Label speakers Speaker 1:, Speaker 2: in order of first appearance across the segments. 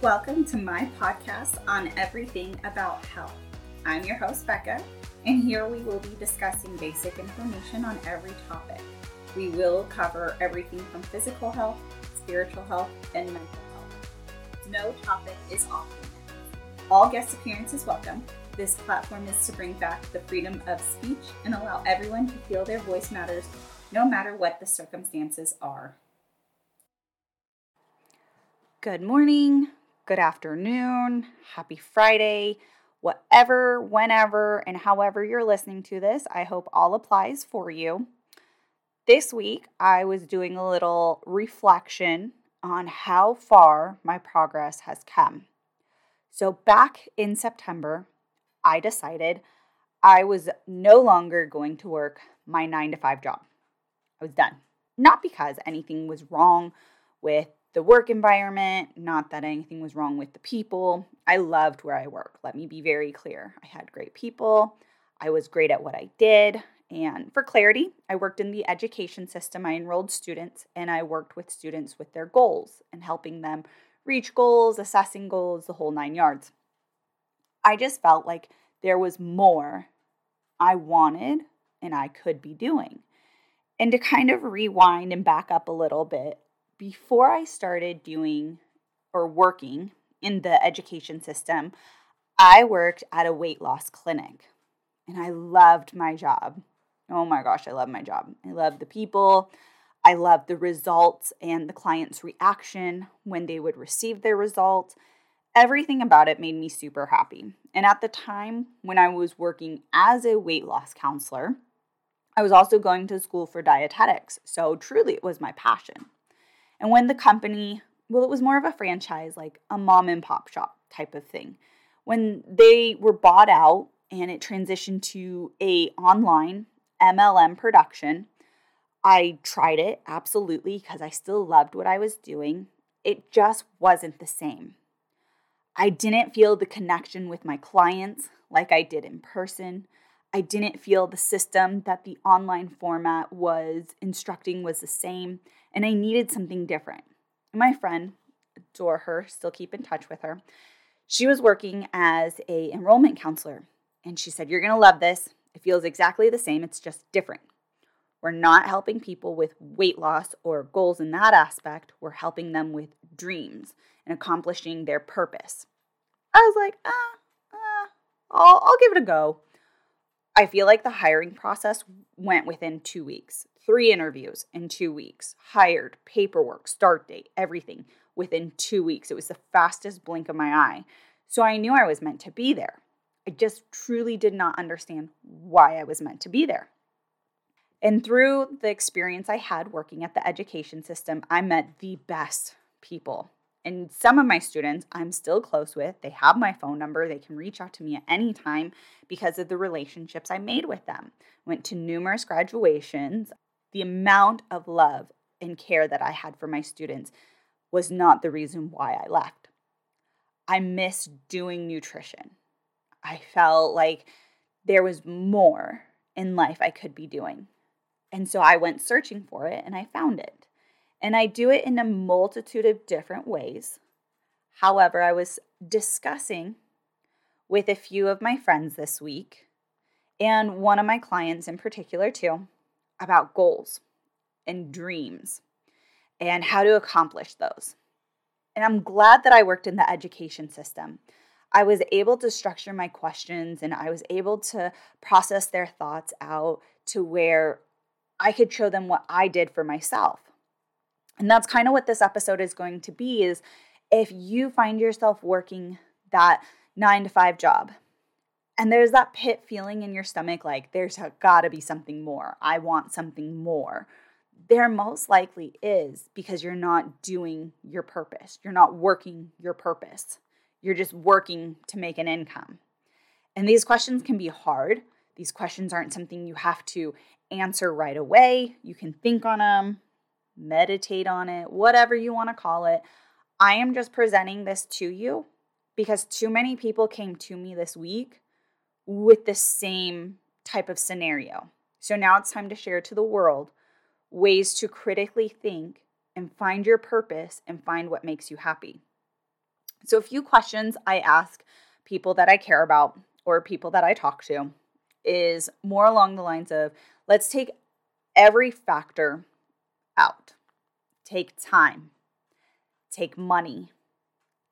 Speaker 1: Welcome to my podcast on everything about health. I'm your host, Becca, and here we will be discussing basic information on every topic. We will cover everything from physical health, spiritual health, and mental health. No topic is off limits. All guest appearances welcome. This platform is to bring back the freedom of speech and allow everyone to feel their voice matters no matter what the circumstances are. Good morning, good afternoon, happy Friday, whatever, whenever, and however you're listening to this. I hope all applies for you. This week, I was doing a little reflection on how far my progress has come. So, back in September, I decided I was no longer going to work my nine to five job. I was done. Not because anything was wrong with the work environment, not that anything was wrong with the people. I loved where I worked. Let me be very clear. I had great people. I was great at what I did. And for clarity, I worked in the education system. I enrolled students and I worked with students with their goals and helping them reach goals, assessing goals, the whole nine yards. I just felt like there was more I wanted and I could be doing. And to kind of rewind and back up a little bit, before I started doing or working in the education system, I worked at a weight loss clinic and I loved my job. Oh my gosh, I love my job. I love the people. I love the results and the client's reaction when they would receive their result. Everything about it made me super happy. And at the time when I was working as a weight loss counselor, I was also going to school for dietetics. So truly, it was my passion. And when the company, well, it was more of a franchise, like a mom and pop shop type of thing. When they were bought out and it transitioned to a online MLM production, I tried it absolutely because I still loved what I was doing. It just wasn't the same. I didn't feel the connection with my clients like I did in person. I didn't feel the system that the online format was instructing was the same and I needed something different. My friend, adore her, still keep in touch with her. She was working as a enrollment counselor, and she said, "You're going to love this. It feels exactly the same. It's just different. We're not helping people with weight loss or goals in that aspect. We're helping them with dreams and accomplishing their purpose." I was like, "Ah, I'll, I'll give it a go." I feel like the hiring process went within two weeks. Three interviews in two weeks, hired, paperwork, start date, everything within two weeks. It was the fastest blink of my eye. So I knew I was meant to be there. I just truly did not understand why I was meant to be there. And through the experience I had working at the education system, I met the best people and some of my students I'm still close with. They have my phone number. They can reach out to me at any time because of the relationships I made with them. Went to numerous graduations. The amount of love and care that I had for my students was not the reason why I left. I missed doing nutrition. I felt like there was more in life I could be doing. And so I went searching for it and I found it. And I do it in a multitude of different ways. However, I was discussing with a few of my friends this week, and one of my clients in particular, too, about goals and dreams and how to accomplish those. And I'm glad that I worked in the education system. I was able to structure my questions and I was able to process their thoughts out to where I could show them what I did for myself. And that's kind of what this episode is going to be is if you find yourself working that 9 to 5 job and there's that pit feeling in your stomach like there's got to be something more. I want something more. There most likely is because you're not doing your purpose. You're not working your purpose. You're just working to make an income. And these questions can be hard. These questions aren't something you have to answer right away. You can think on them, meditate on it, whatever you want to call it. I am just presenting this to you because too many people came to me this week with the same type of scenario. So now it's time to share to the world ways to critically think and find your purpose and find what makes you happy. So, a few questions I ask people that I care about or people that I talk to is more along the lines of let's take every factor out. Take time, take money,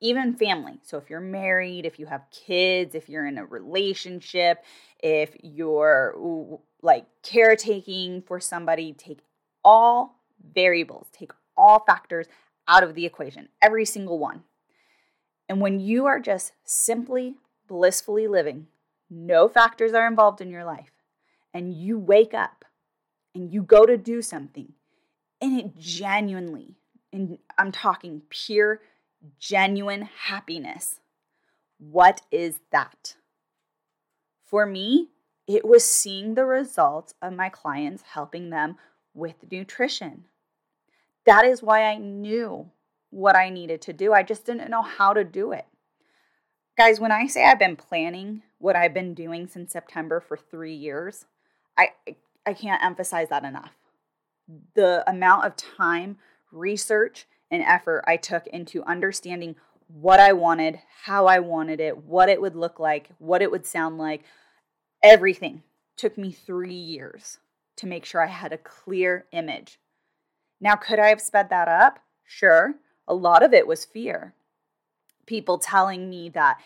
Speaker 1: even family. So if you're married, if you have kids, if you're in a relationship, if you're like caretaking for somebody, take all variables, take all factors out of the equation, every single one. And when you are just simply blissfully living, no factors are involved in your life, and you wake up and you go to do something, and it genuinely, and I'm talking pure, genuine happiness. What is that? For me, it was seeing the results of my clients helping them with nutrition. That is why I knew what I needed to do. I just didn't know how to do it. Guys, when I say I've been planning what I've been doing since September for three years, I, I can't emphasize that enough. The amount of time, research, and effort I took into understanding what I wanted, how I wanted it, what it would look like, what it would sound like, everything took me three years to make sure I had a clear image. Now, could I have sped that up? Sure. A lot of it was fear people telling me that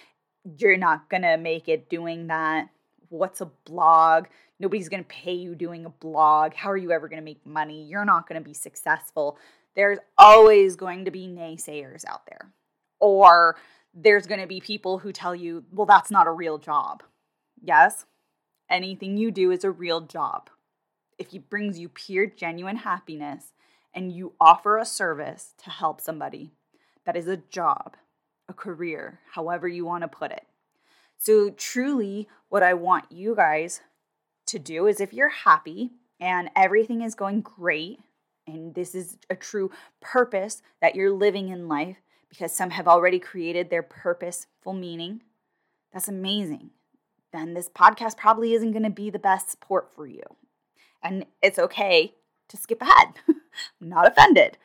Speaker 1: you're not going to make it doing that. What's a blog? Nobody's going to pay you doing a blog. How are you ever going to make money? You're not going to be successful. There's always going to be naysayers out there. Or there's going to be people who tell you, well, that's not a real job. Yes, anything you do is a real job. If it brings you pure, genuine happiness and you offer a service to help somebody, that is a job a career, however you want to put it. So, truly, what I want you guys to do is if you're happy and everything is going great, and this is a true purpose that you're living in life, because some have already created their purposeful meaning, that's amazing. Then this podcast probably isn't going to be the best support for you. And it's okay to skip ahead. I'm not offended.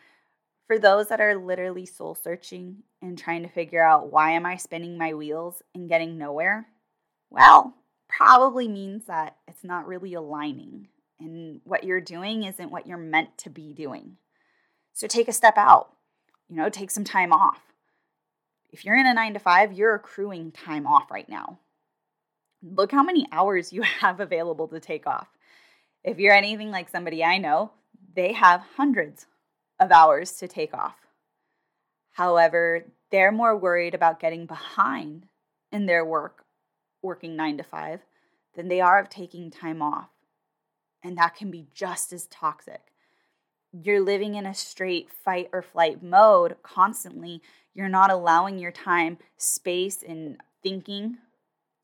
Speaker 1: For those that are literally soul searching and trying to figure out why am I spinning my wheels and getting nowhere, well, probably means that it's not really aligning and what you're doing isn't what you're meant to be doing. So take a step out. You know, take some time off. If you're in a 9 to 5, you're accruing time off right now. Look how many hours you have available to take off. If you're anything like somebody I know, they have hundreds of hours to take off. However, they're more worried about getting behind in their work, working nine to five, than they are of taking time off. And that can be just as toxic. You're living in a straight fight or flight mode constantly. You're not allowing your time, space, and thinking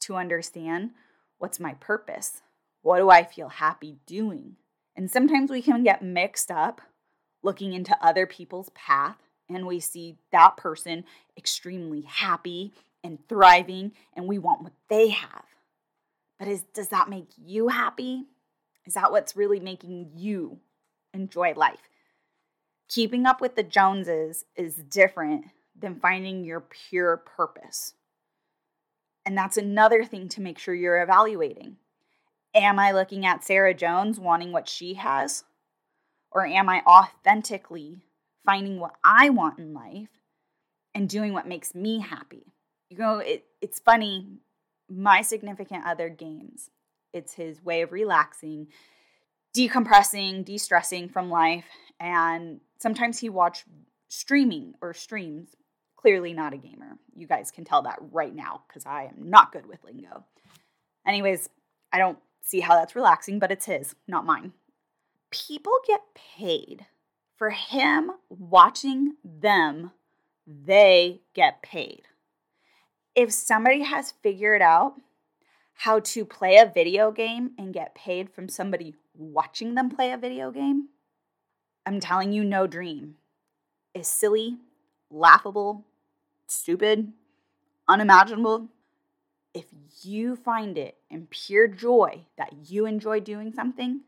Speaker 1: to understand what's my purpose? What do I feel happy doing? And sometimes we can get mixed up looking into other people's path and we see that person extremely happy and thriving and we want what they have. But is does that make you happy? Is that what's really making you enjoy life? Keeping up with the Joneses is different than finding your pure purpose. And that's another thing to make sure you're evaluating. Am I looking at Sarah Jones wanting what she has? Or am I authentically finding what I want in life and doing what makes me happy? You know, it, it's funny. My significant other games, it's his way of relaxing, decompressing, de stressing from life. And sometimes he watch streaming or streams. Clearly not a gamer. You guys can tell that right now because I am not good with lingo. Anyways, I don't see how that's relaxing, but it's his, not mine people get paid. For him watching them, they get paid. If somebody has figured out how to play a video game and get paid from somebody watching them play a video game, I'm telling you, no dream is silly, laughable, stupid, unimaginable. If you find it in pure joy that you enjoy doing something,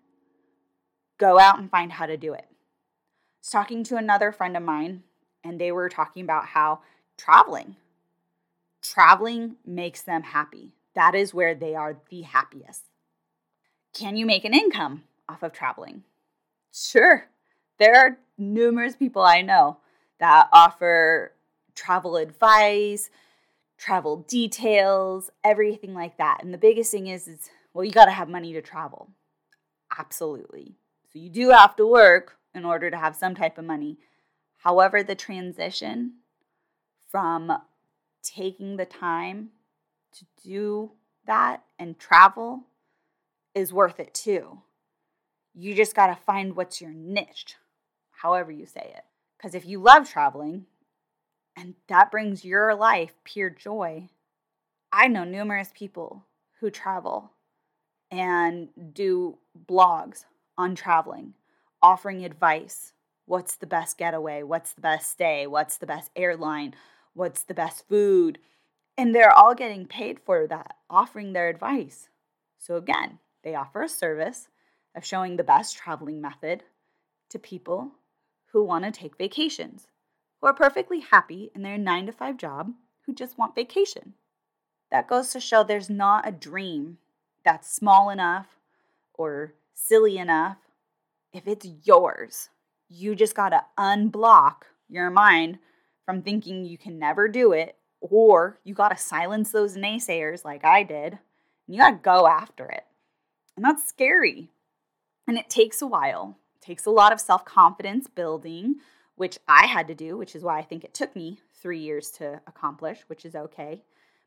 Speaker 1: go out and find how to do it. I was talking to another friend of mine, and they were talking about how traveling, traveling makes them happy. That is where they are the happiest. Can you make an income off of traveling? Sure. There are numerous people I know that offer travel advice, travel details, everything like that. And the biggest thing is, is well, you got to have money to travel. Absolutely. So you do have to work in order to have some type of money. However, the transition from taking the time to do that and travel is worth it too. You just got to find what's your niche, however you say it. Because if you love traveling and that brings your life pure joy, I know numerous people who travel and do blogs on traveling, offering advice. What's the best getaway? What's the best stay? What's the best airline? What's the best food? And they're all getting paid for that, offering their advice. So, again, they offer a service of showing the best traveling method to people who want to take vacations, who are perfectly happy in their nine to five job, who just want vacation. That goes to show there's not a dream that's small enough or silly enough. If it's yours, you just got to unblock your mind from thinking you can never do it, or you got to silence those naysayers like I did, and you got to go after it. And that's scary. And it takes a while. It takes a lot of self-confidence building, which I had to do, which is why I think it took me 3 years to accomplish, which is okay.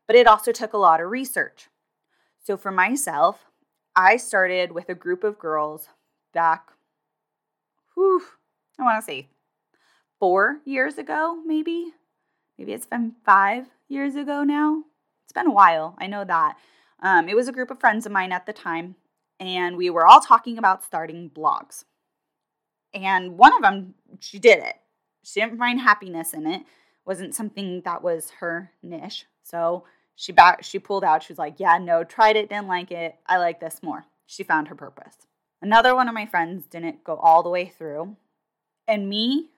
Speaker 1: But it also took a lot of research. So for myself, I started with a group of girls back whew, I want to say four years ago, maybe. Maybe it's been five years ago now. It's been a while, I know that. Um, it was a group of friends of mine at the time, and we were all talking about starting blogs. And one of them, she did it. She didn't find happiness in it. wasn't something that was her niche. So she back she pulled out. She was like, "Yeah, no, tried it, didn't like it. I like this more." She found her purpose. Another one of my friends didn't go all the way through. And me,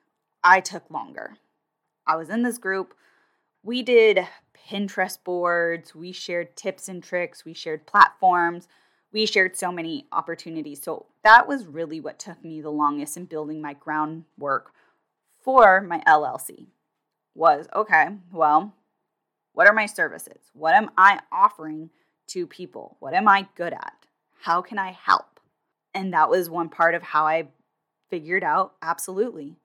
Speaker 1: I took longer. I was in this group. We did Pinterest boards, we shared tips and tricks, we shared platforms, we shared so many opportunities. So that was really what took me the longest in building my groundwork for my LLC. Was okay, well, what are my services? What am I offering to people? What am I good at? How can I help? And that was one part of how I figured out absolutely.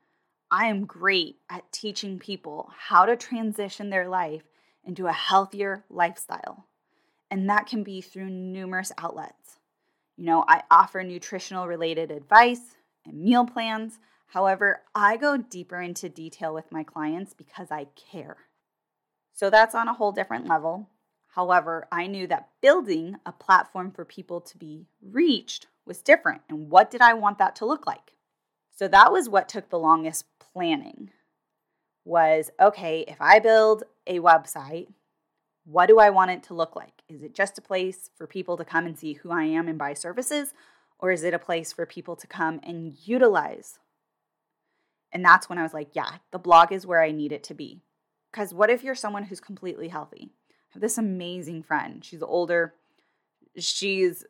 Speaker 1: I am great at teaching people how to transition their life into a healthier lifestyle. And that can be through numerous outlets. You know, I offer nutritional related advice and meal plans. However, I go deeper into detail with my clients because I care. So that's on a whole different level. However, I knew that building a platform for people to be reached was different. And what did I want that to look like? So that was what took the longest planning. Was okay, if I build a website, what do I want it to look like? Is it just a place for people to come and see who I am and buy services? Or is it a place for people to come and utilize? And that's when I was like, yeah, the blog is where I need it to be. Because what if you're someone who's completely healthy? I have this amazing friend. She's older. She's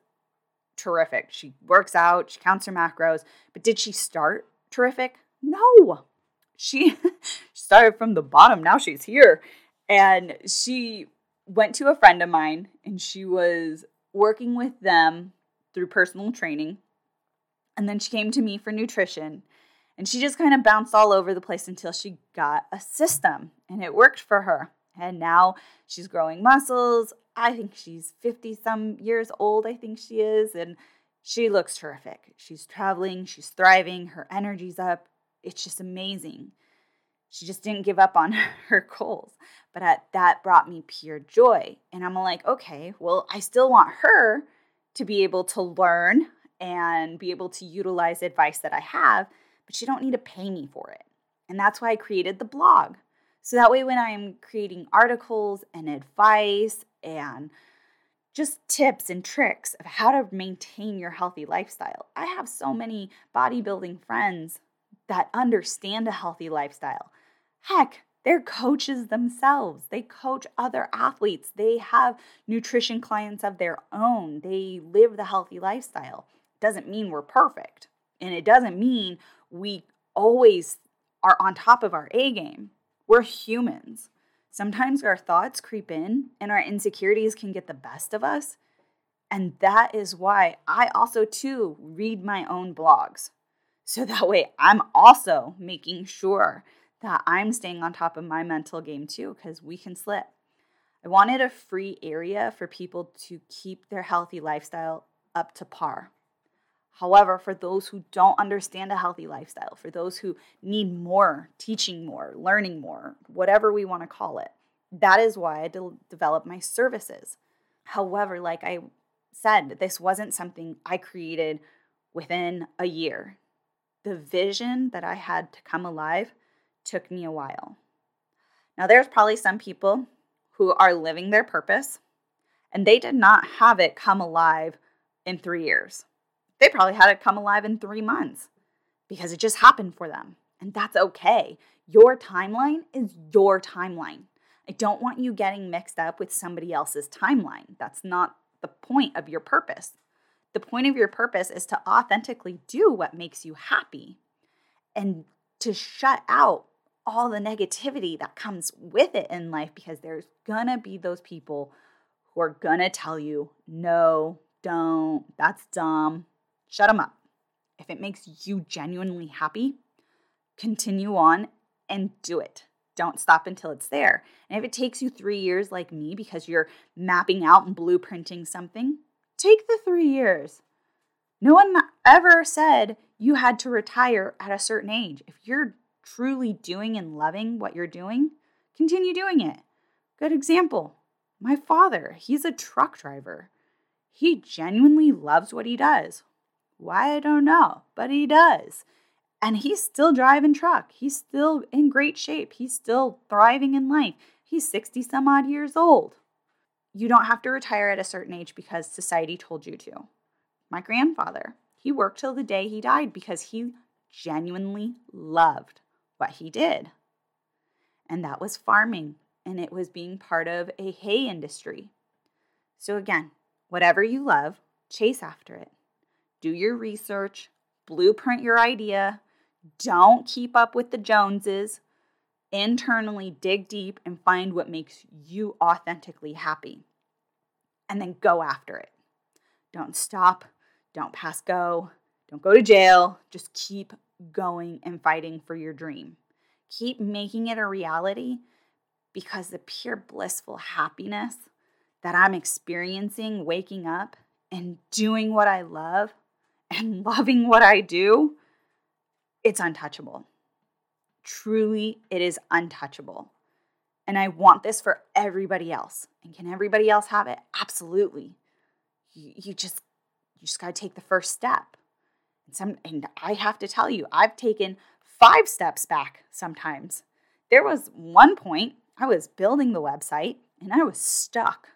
Speaker 1: terrific. She works out, she counts her macros. But did she start terrific? No. She started from the bottom. Now she's here. And she went to a friend of mine and she was working with them through personal training. And then she came to me for nutrition. And she just kind of bounced all over the place until she got a system and it worked for her. And now she's growing muscles. I think she's 50 some years old, I think she is. And she looks terrific. She's traveling, she's thriving, her energy's up. It's just amazing. She just didn't give up on her goals. But at, that brought me pure joy. And I'm like, okay, well, I still want her to be able to learn and be able to utilize advice that I have, but she don't need to pay me for it. And that's why I created the blog. So that way when I'm creating articles and advice and just tips and tricks of how to maintain your healthy lifestyle. I have so many bodybuilding friends that understand a healthy lifestyle. Heck, They're coaches themselves. They coach other athletes. They have nutrition clients of their own. They live the healthy lifestyle. Doesn't mean we're perfect. And it doesn't mean we always are on top of our A game. We're humans. Sometimes our thoughts creep in and our insecurities can get the best of us. And that is why I also, too, read my own blogs. So that way I'm also making sure that I'm staying on top of my mental game too, because we can slip. I wanted a free area for people to keep their healthy lifestyle up to par. However, for those who don't understand a healthy lifestyle, for those who need more, teaching more, learning more, whatever we want to call it, that is why I de- developed my services. However, like I said, this wasn't something I created within a year. The vision that I had to come alive took me a while. Now, there's probably some people who are living their purpose and they did not have it come alive in three years. They probably had it come alive in three months because it just happened for them. And that's okay. Your timeline is your timeline. I don't want you getting mixed up with somebody else's timeline. That's not the point of your purpose. The point of your purpose is to authentically do what makes you happy and to shut out all the negativity that comes with it in life because there's gonna be those people who are gonna tell you, no, don't, that's dumb. Shut them up. If it makes you genuinely happy, continue on and do it. Don't stop until it's there. And if it takes you three years like me because you're mapping out and blueprinting something, take the three years. No one ever said you had to retire at a certain age. If you're truly doing and loving what you're doing, continue doing it. Good example my father, he's a truck driver. He genuinely loves what he does. Why, I don't know, but he does. And he's still driving truck. He's still in great shape. He's still thriving in life. He's 60 some odd years old. You don't have to retire at a certain age because society told you to. My grandfather, he worked till the day he died because he genuinely loved what he did. And that was farming, and it was being part of a hay industry. So, again, whatever you love, chase after it. Do your research, blueprint your idea, don't keep up with the Joneses. Internally, dig deep and find what makes you authentically happy. And then go after it. Don't stop. Don't pass go. Don't go to jail. Just keep going and fighting for your dream. Keep making it a reality because the pure blissful happiness that I'm experiencing waking up and doing what I love and loving what I do, it's untouchable. Truly, it is untouchable. And I want this for everybody else. And can everybody else have it? Absolutely. You, you just you just got to take the first step. And some and I have to tell you, I've taken 5 steps back sometimes. There was one point I was building the website and I was stuck.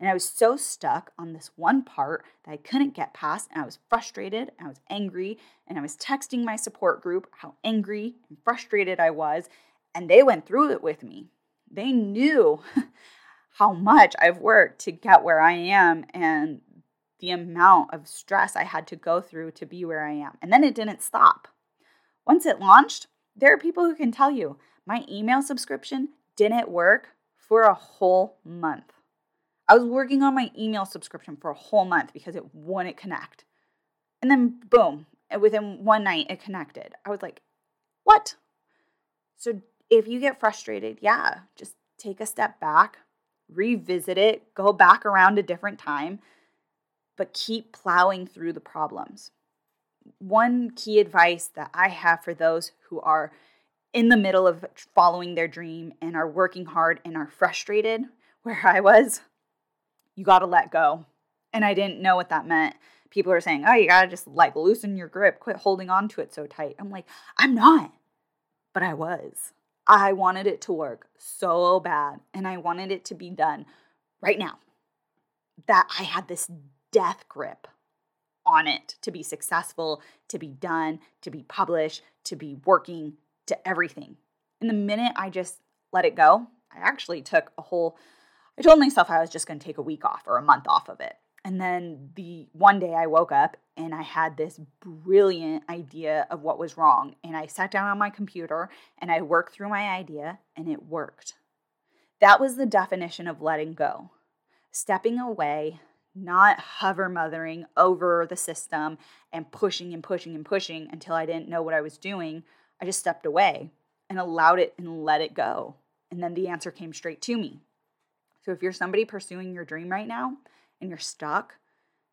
Speaker 1: And I was so stuck on this one part that I couldn't get past. And I was frustrated and I was angry. And I was texting my support group how angry and frustrated I was. And they went through it with me. They knew how much I've worked to get where I am and the amount of stress I had to go through to be where I am. And then it didn't stop. Once it launched, there are people who can tell you my email subscription didn't work for a whole month. I was working on my email subscription for a whole month because it wouldn't connect. And then, boom, eh, within one night, it connected. I was like, what? So, if you get frustrated, yeah, just take a step back, revisit it, go back around a different time, but keep plowing through the problems. One key advice that I have for those who are in the middle of following their dream and are working hard and are frustrated, where I was, you got to let go. And I didn't know what that meant. People are saying, oh, you got to just like loosen your grip, quit holding on to it so tight. I'm like, I'm not. But I was. I wanted it to work so bad. And I wanted it to be done right now. That I had this death grip on it to be successful, to be done, to be published, to be working, to everything. And the minute I just let it go, I actually took a whole, I told myself I was just going to take a week off or a month off of it. And then the one day I woke up and I had this brilliant idea of what was wrong. And I sat down on my computer and I worked through my idea and it worked. That was the definition of letting go. Stepping away, not hover mothering over the system and pushing and pushing and pushing until I didn't know what I was doing. I just stepped away and allowed it and let it go. And then the answer came straight to me. So if you're somebody pursuing your dream right now and you're stuck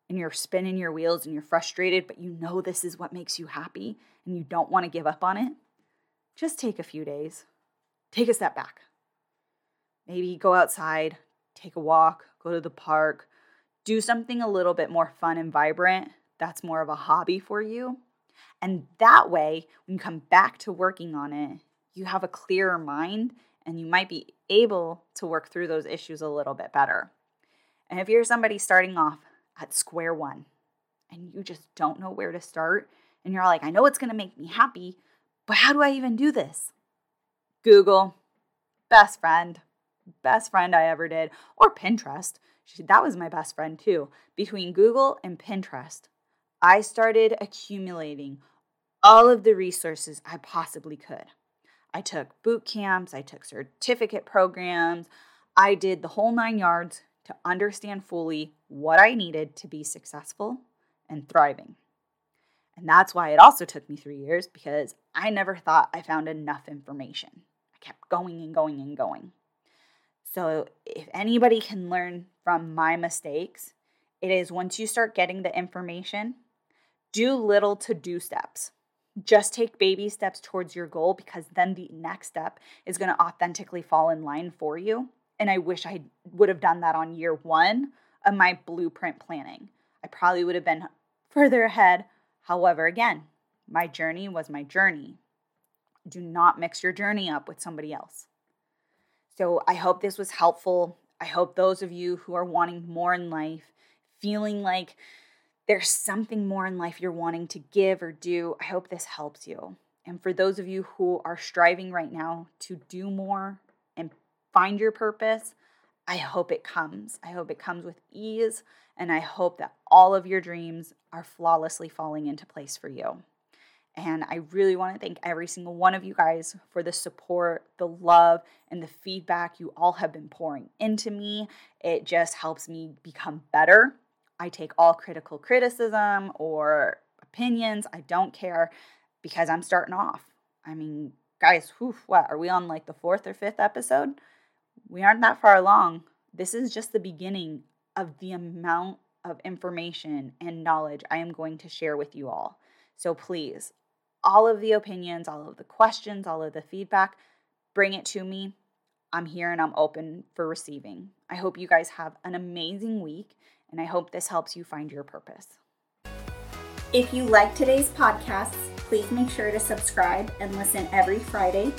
Speaker 1: and you're spinning your wheels and you're frustrated, but you know this is what makes you happy and you don't want to give up on it, just take a few days. Take a step back. Maybe go outside, take a walk, go to the park, do something a little bit more fun and vibrant that's more of a hobby for you. And that way, when you come back to working on it, you have a clearer mind and you might be able to work through those issues a little bit better. And if you're somebody starting off at square one and you just don't know where to start, and you're like, I know it's gonna make me happy, but how do I even do this? Google, best friend, best friend I ever did, or Pinterest. That was my best friend too. Between Google and Pinterest, I started accumulating all of the resources I possibly could. I took boot camps, I took certificate programs, I did the whole nine yards to understand fully what I needed to be successful and thriving. And that's why it also took me three years because I never thought I found enough information. I kept going and going and going. So, if anybody can learn from my mistakes, it is once you start getting the information, do little to do steps just take baby steps towards your goal because then the next step is going to authentically fall in line for you. And I wish I would have done that on year one of my blueprint planning. I probably would have been further ahead. However, again, my journey was my journey. Do not mix your journey up with somebody else. So I hope this was helpful. I hope those of you who are wanting more in life, feeling like there's something more in life you're wanting to give or do, I hope this helps you. And for those of you who are striving right now to do more and find your purpose, I hope it comes. I hope it comes with ease. And I hope that all of your dreams are flawlessly falling into place for you. And I really want to thank every single one of you guys for the support, the love, and the feedback you all have been pouring into me. It just helps me become better I take all critical criticism or opinions. I don't care because I'm starting off. I mean, guys, whew, what are we on like the fourth or fifth episode? We aren't that far along. This is just the beginning of the amount of information and knowledge I am going to share with you all. So please, all of the opinions, all of the questions, all of the feedback, bring it to me. I'm here and I'm open for receiving. I hope you guys have an amazing week and I hope this helps you find your purpose.
Speaker 2: If you like today's podcasts, please make sure to subscribe and listen every Friday.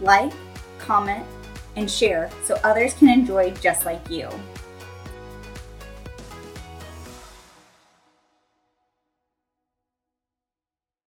Speaker 2: Like, comment, and share so others can enjoy just like you.